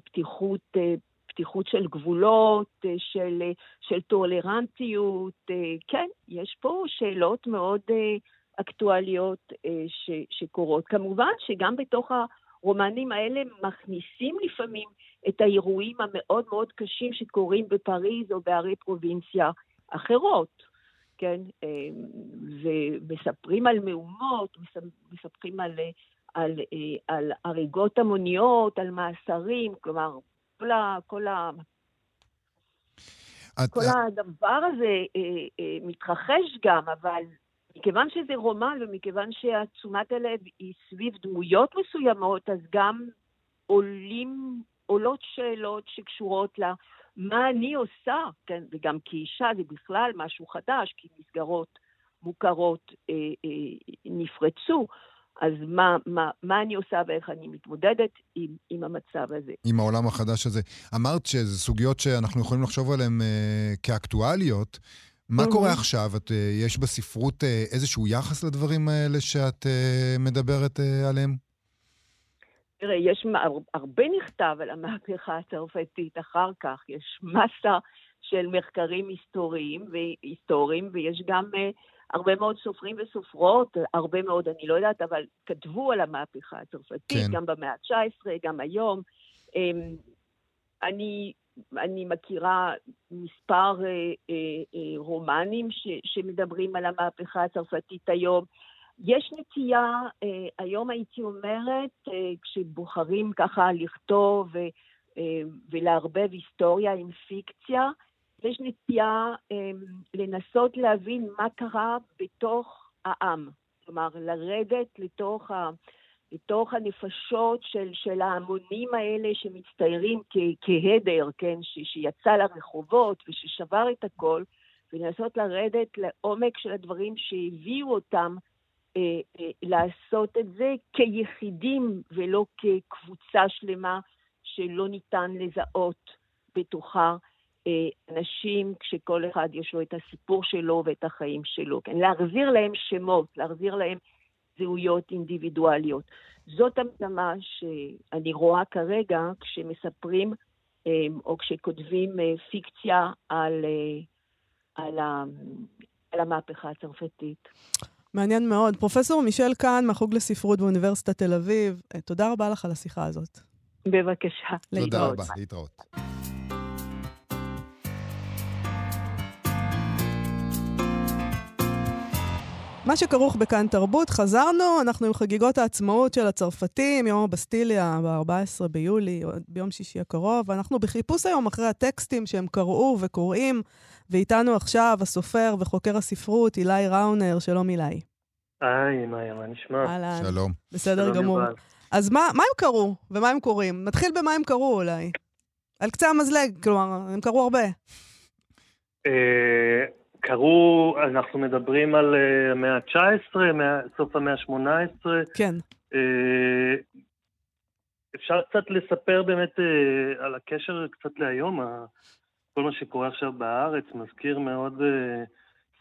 E: פתיחות, אה, פתיחות של גבולות, אה, של, של טולרנטיות. כן, יש פה שאלות מאוד אקטואליות ש, שקורות. כמובן שגם בתוך הרומנים האלה מכניסים לפעמים את האירועים המאוד מאוד קשים שקורים בפריז או בערי פרובינציה אחרות, כן? ומספרים על מהומות, מספרים על, על, על הריגות המוניות, על מאסרים, כלומר, כל, ה, כל, ה, את... כל הדבר הזה אה, אה, מתרחש גם, אבל מכיוון שזה רומן ומכיוון שהתשומת הלב היא סביב דמויות מסוימות, אז גם עולים, עולות שאלות שקשורות ל... מה אני עושה, כן, וגם כאישה זה בכלל משהו חדש, כי מסגרות מוכרות אה, אה, נפרצו. אז מה, מה, מה אני עושה ואיך אני מתמודדת עם, עם המצב הזה.
B: עם העולם החדש הזה. אמרת שזה סוגיות שאנחנו יכולים לחשוב עליהן אה, כאקטואליות. מה mm-hmm. קורה עכשיו? את, אה, יש בספרות אה, איזשהו יחס לדברים האלה שאת אה, מדברת אה, עליהם?
E: תראה, יש הרבה נכתב על המהפכה הצרפתית אחר כך. יש מסה של מחקרים היסטוריים והיסטוריים, ויש גם... אה, הרבה מאוד סופרים וסופרות, הרבה מאוד, אני לא יודעת, אבל כתבו על המהפכה הצרפתית, כן. גם במאה ה-19, גם היום. אמ, אני, אני מכירה מספר אה, אה, אה, רומנים ש, שמדברים על המהפכה הצרפתית היום. יש נטייה, היום הייתי אומרת, כשבוחרים ככה לכתוב ולערבב היסטוריה עם פיקציה, יש נטייה אה, לנסות להבין מה קרה בתוך העם. כלומר, לרדת לתוך, ה, לתוך הנפשות של, של ההמונים האלה שמצטיירים כ, כהדר, כן, ש, שיצא לרחובות וששבר את הכל, ולנסות לרדת לעומק של הדברים שהביאו אותם אה, אה, לעשות את זה כיחידים ולא כקבוצה שלמה שלא ניתן לזהות בתוכה אנשים כשכל אחד יש לו את הסיפור שלו ואת החיים שלו, כן? להחזיר להם שמות, להחזיר להם זהויות אינדיבידואליות. זאת המגמה שאני רואה כרגע כשמספרים אה, או כשכותבים אה, פיקציה על, על, על המהפכה הצרפתית.
A: מעניין מאוד. פרופסור מישל קאן מהחוג לספרות באוניברסיטת תל אביב, תודה רבה לך על השיחה הזאת.
E: בבקשה.
B: תודה רבה, להתראות.
A: מה שכרוך בכאן תרבות, חזרנו, אנחנו עם חגיגות העצמאות של הצרפתים, יום הבסטיליה ב-14 ביולי, ביום שישי הקרוב, ואנחנו בחיפוש היום אחרי הטקסטים שהם קראו וקוראים, ואיתנו עכשיו הסופר וחוקר הספרות אילי ראונר, שלום אילי.
F: היי, מאיה, מה נשמע?
A: אהלן.
B: שלום.
A: בסדר שלום גמור. יובל. אז מה, מה הם קראו ומה הם קוראים? נתחיל במה הם קראו אולי. על קצה המזלג, כלומר, הם קראו הרבה.
F: אה, קרו, אנחנו מדברים על uh, המאה ה-19, סוף המאה ה-18.
A: כן. Uh,
F: אפשר קצת לספר באמת uh, על הקשר קצת להיום, כל מה שקורה עכשיו בארץ מזכיר מאוד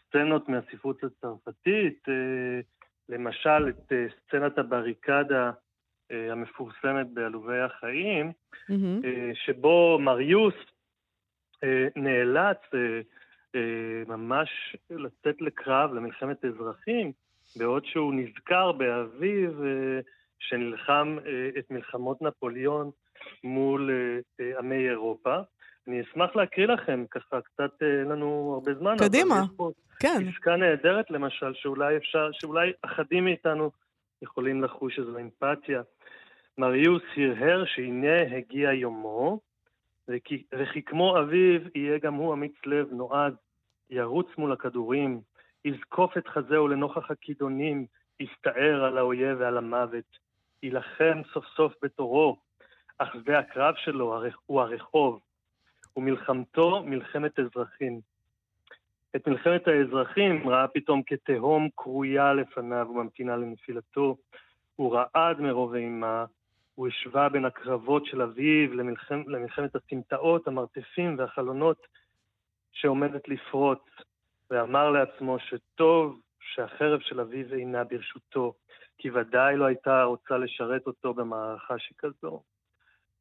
F: סצנות מהספרות הצרפתית, למשל את סצנת הבריקדה המפורסמת בעלובי החיים, mm-hmm. שבו מריוס נאלץ אה, ממש לצאת לקרב, למלחמת אזרחים, בעוד שהוא נזכר באביו אה, שנלחם אה, את מלחמות נפוליאון מול עמי אירופה. אני אשמח להקריא לכם, ככה קצת אין לנו הרבה זמן.
A: קדימה, כן.
F: פסקה נהדרת למשל, שאולי אפשר, שאולי אחדים מאיתנו יכולים לחוש איזו אמפתיה. מריוס הרהר שהנה הגיע יומו, וכי, כמו אביו יהיה גם הוא אמיץ לב נועד, ירוץ מול הכדורים, יזקוף את חזהו לנוכח הכידונים, יסתער על האויב ועל המוות, יילחם סוף סוף בתורו, אך שדה הקרב שלו הוא הרחוב, ומלחמתו מלחמת אזרחים. את מלחמת האזרחים ראה פתאום כתהום קרויה לפניו וממתינה לנפילתו. הוא רעד מרוב אימה, הוא השווה בין הקרבות של אביו למלחמת, למלחמת הסמטאות, המרתפים והחלונות שעומדת לפרוץ, ואמר לעצמו שטוב שהחרב של אביו אינה ברשותו, כי ודאי לא הייתה רוצה לשרת אותו במערכה שכזו.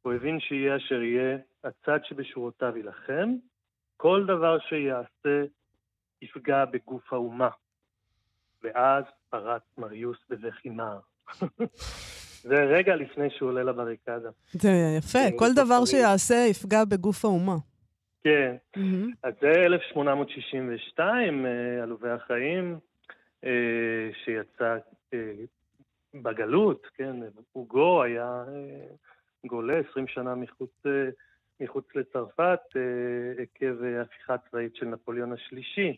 F: הוא הבין שיהיה אשר יהיה, הצד שבשורותיו יילחם, כל דבר שיעשה יפגע בגוף האומה. ואז פרץ מריוס בבכי מר. זה רגע לפני שהוא עולה לבריקדה.
A: זה יפה, כל דבר. שיעשה יפגע בגוף האומה.
F: כן,
A: מהמם.
F: אז זה 1862, אה, עלובי החיים, אה, שיצא אה, בגלות, כן, אוגו היה גולה 20 שנה מחוץ, מחוץ לצרפת עקב הפיכה צבאית של נפוליאון השלישי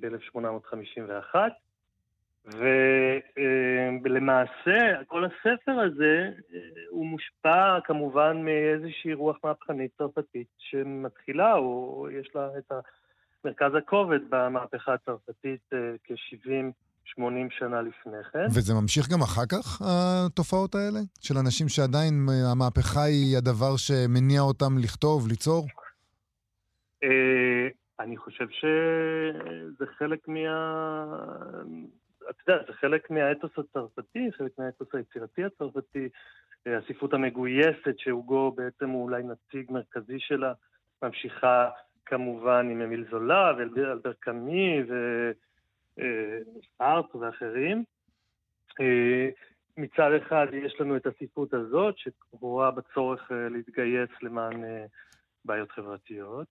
F: ב-1851. ולמעשה, כל הספר הזה, אה, הוא מושפע כמובן מאיזושהי רוח מהפכנית צרפתית שמתחילה, או יש לה את מרכז הכובד במהפכה הצרפתית אה, כ-70-80 שנה לפני כן.
B: וזה ממשיך גם אחר כך, התופעות האלה? של אנשים שעדיין המהפכה היא הדבר שמניע אותם לכתוב, ליצור?
F: אה, אני חושב שזה חלק מה... אתה יודע, זה חלק מהאתוס הצרפתי, חלק מהאתוס היצירתי הצרפתי, אה, הספרות המגויסת, שהוגו בעצם הוא אולי נציג מרכזי שלה, ממשיכה כמובן עם אמיל זולה ואלבר קאמי וסארט ואחרים. אה, מצד אחד יש לנו את הספרות הזאת, שרואה בצורך אה, להתגייס למען אה, בעיות חברתיות.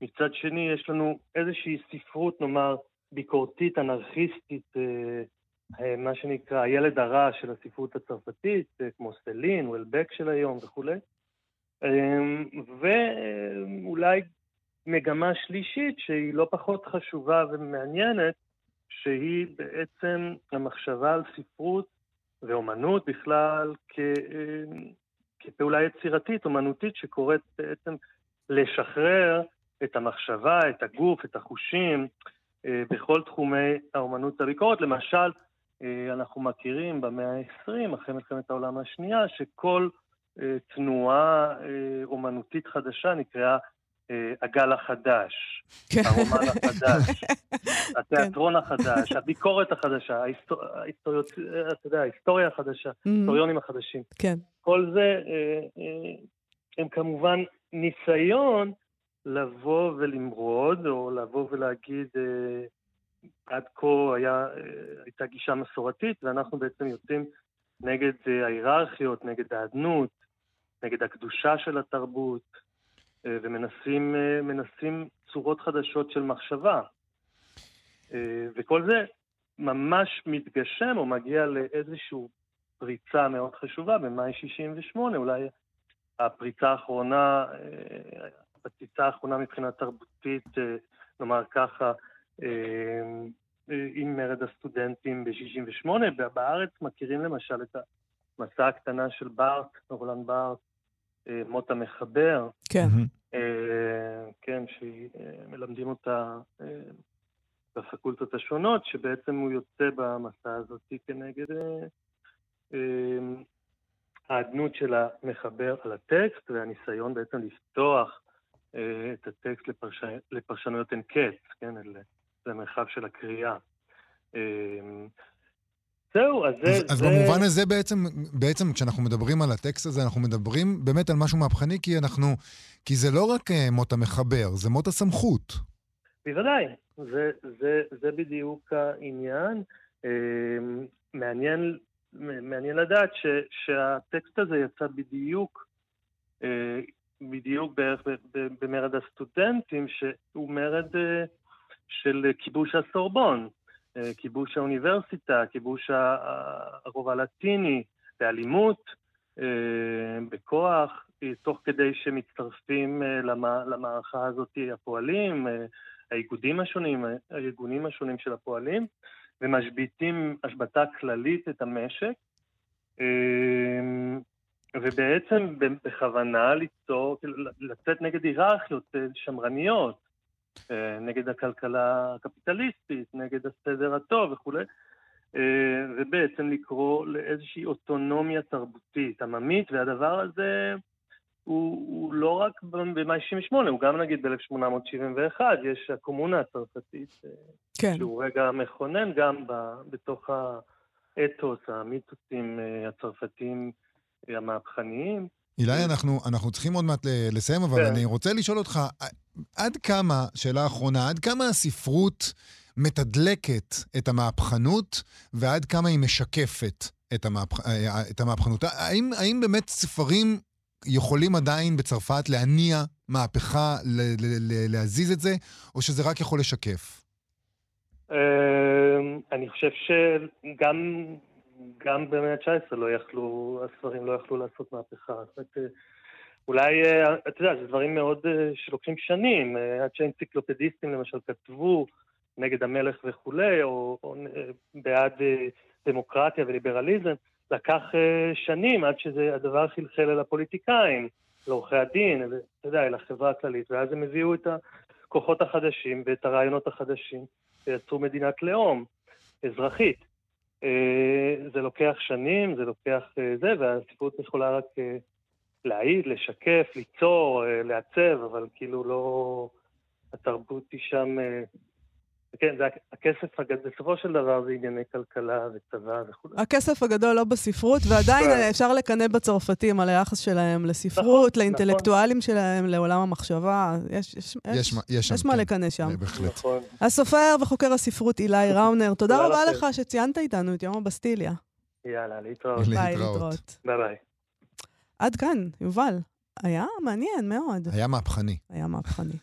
F: מצד שני, יש לנו איזושהי ספרות, נאמר, ביקורתית, אנרכיסטית, אה, אה, מה שנקרא הילד הרע של הספרות הצרפתית, אה, כמו סטלין, וולבק של היום וכולי. אה, ואולי מגמה שלישית, שהיא לא פחות חשובה ומעניינת, שהיא בעצם המחשבה על ספרות ואומנות בכלל כ, אה, כפעולה יצירתית, אומנותית, שקוראת בעצם לשחרר את המחשבה, את הגוף, את החושים, בכל תחומי האומנות והביקורת. למשל, אה, אנחנו מכירים במאה ה-20, אחרי מלחמת העולם השנייה, שכל אה, תנועה אומנותית חדשה נקראה הגל החדש,
A: כן.
F: הרומן החדש, התיאטרון החדש, הביקורת החדשה, ההיסטוריה החדשה, ההיסטוריונים החדשים.
A: כן.
F: כל זה הם כמובן ניסיון לבוא ולמרוד, או לבוא ולהגיד, אה, עד כה היה, אה, הייתה גישה מסורתית, ואנחנו בעצם יוצאים נגד אה, ההיררכיות, נגד האדנות, נגד הקדושה של התרבות, אה, ומנסים אה, צורות חדשות של מחשבה. אה, וכל זה ממש מתגשם או מגיע לאיזושהי פריצה מאוד חשובה במאי 68, אולי הפריצה האחרונה, אה, הפציצה האחרונה מבחינה תרבותית, אה, נאמר ככה, אה, עם מרד הסטודנטים ב-68. בארץ מכירים למשל את המסע הקטנה של בארט, רולנד בארט, מות המחבר.
A: כן.
F: כן, שמלמדים אותה בפקולטות השונות, שבעצם הוא יוצא במסע הזאת כנגד האדנות של המחבר על הטקסט, והניסיון בעצם לפתוח את הטקסט לפרש... לפרשנויות אין קץ, כן, למרחב של הקריאה. זהו, אז זה...
B: אז, אז
F: זה...
B: במובן הזה בעצם, בעצם כשאנחנו מדברים על הטקסט הזה, אנחנו מדברים באמת על משהו מהפכני, כי אנחנו... כי זה לא רק מות המחבר, זה מות הסמכות.
F: בוודאי, זה, זה, זה בדיוק העניין. מעניין, מעניין לדעת ש, שהטקסט הזה יצא בדיוק, בדיוק בערך במרד הסטודנטים, שהוא מרד של כיבוש הסורבון. כיבוש האוניברסיטה, כיבוש הרוב הלטיני, באלימות, בכוח, תוך כדי שמצטרפים למערכה הזאת הפועלים, האיגודים השונים, הארגונים השונים של הפועלים, ומשביתים השבתה כללית את המשק, ובעצם בכוונה ליצור, לצאת נגד היררכיות שמרניות, נגד הכלכלה הקפיטליסטית, נגד הסדר הטוב וכולי, ובעצם לקרוא לאיזושהי אוטונומיה תרבותית עממית, והדבר הזה הוא, הוא לא רק במאי 68, הוא גם נגיד ב-1871, יש הקומונה הצרפתית,
A: כן.
F: שהוא רגע מכונן גם ב, בתוך האתוס, המיתוסים הצרפתיים המהפכניים.
B: אילי, אנחנו, אנחנו צריכים עוד מעט לסיים, אבל כן. אני רוצה לשאול אותך, עד כמה, שאלה אחרונה, עד כמה הספרות מתדלקת את המהפכנות, ועד כמה היא משקפת את, המהפכ... אה, את המהפכנות. האם, האם באמת ספרים יכולים עדיין בצרפת להניע מהפכה, ל- ל- ל- להזיז את זה, או שזה רק יכול לשקף?
F: אמ, אני חושב שגם גם במאה ה-19 לא יכלו, הספרים לא יכלו לעשות מהפכה. זאת אומרת, אה, אולי, אה, אתה יודע, זה דברים מאוד אה, שלוקחים שנים, עד שהאנציקלופדיסטים למשל כתבו נגד המלך וכולי, או, או בעד דמוקרטיה וליברליזם, לקח שנים עד שהדבר חלחל אל הפוליטיקאים, לעורכי הדין, אתה יודע, אל החברה הכללית, ואז הם הביאו את הכוחות החדשים ואת הרעיונות החדשים, ויצרו מדינת לאום אזרחית. זה לוקח שנים, זה לוקח זה, והספרות יכולה רק להעיד, לשקף, ליצור, לעצב, אבל כאילו לא... התרבות היא שם כן, זה הכסף הגדול, בסופו של דבר זה ענייני כלכלה וצבא וכו'.
A: הכסף הגדול לא בספרות, ועדיין. אפשר לקנא בצרפתים על היחס שלהם לספרות, נכון, לאינטלקטואלים נכון. שלהם, לעולם המחשבה. יש, יש, יש, יש, יש מה כן. לקנא שם.
B: בהחלט. נכון.
A: הסופר וחוקר הספרות אילי ראונר, תודה רבה לך שציינת איתנו את יום הבסטיליה.
F: יאללה, להתראות.
A: ביי, להתראות.
F: ביי ביי.
A: עד כאן, יובל. היה מעניין מאוד.
B: היה מהפכני.
A: היה מהפכני.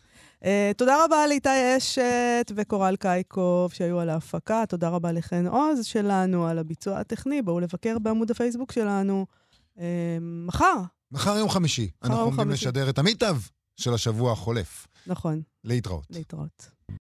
A: אה, תודה רבה לאיתי אשת וקורל קייקוב שהיו על ההפקה. תודה רבה לחן עוז שלנו על הביצוע הטכני. בואו לבקר בעמוד הפייסבוק שלנו אה, מחר.
B: מחר יום חמישי. מחר אנחנו עומדים לשדר את המיטב של השבוע החולף.
A: נכון.
B: להתראות.
A: להתראות.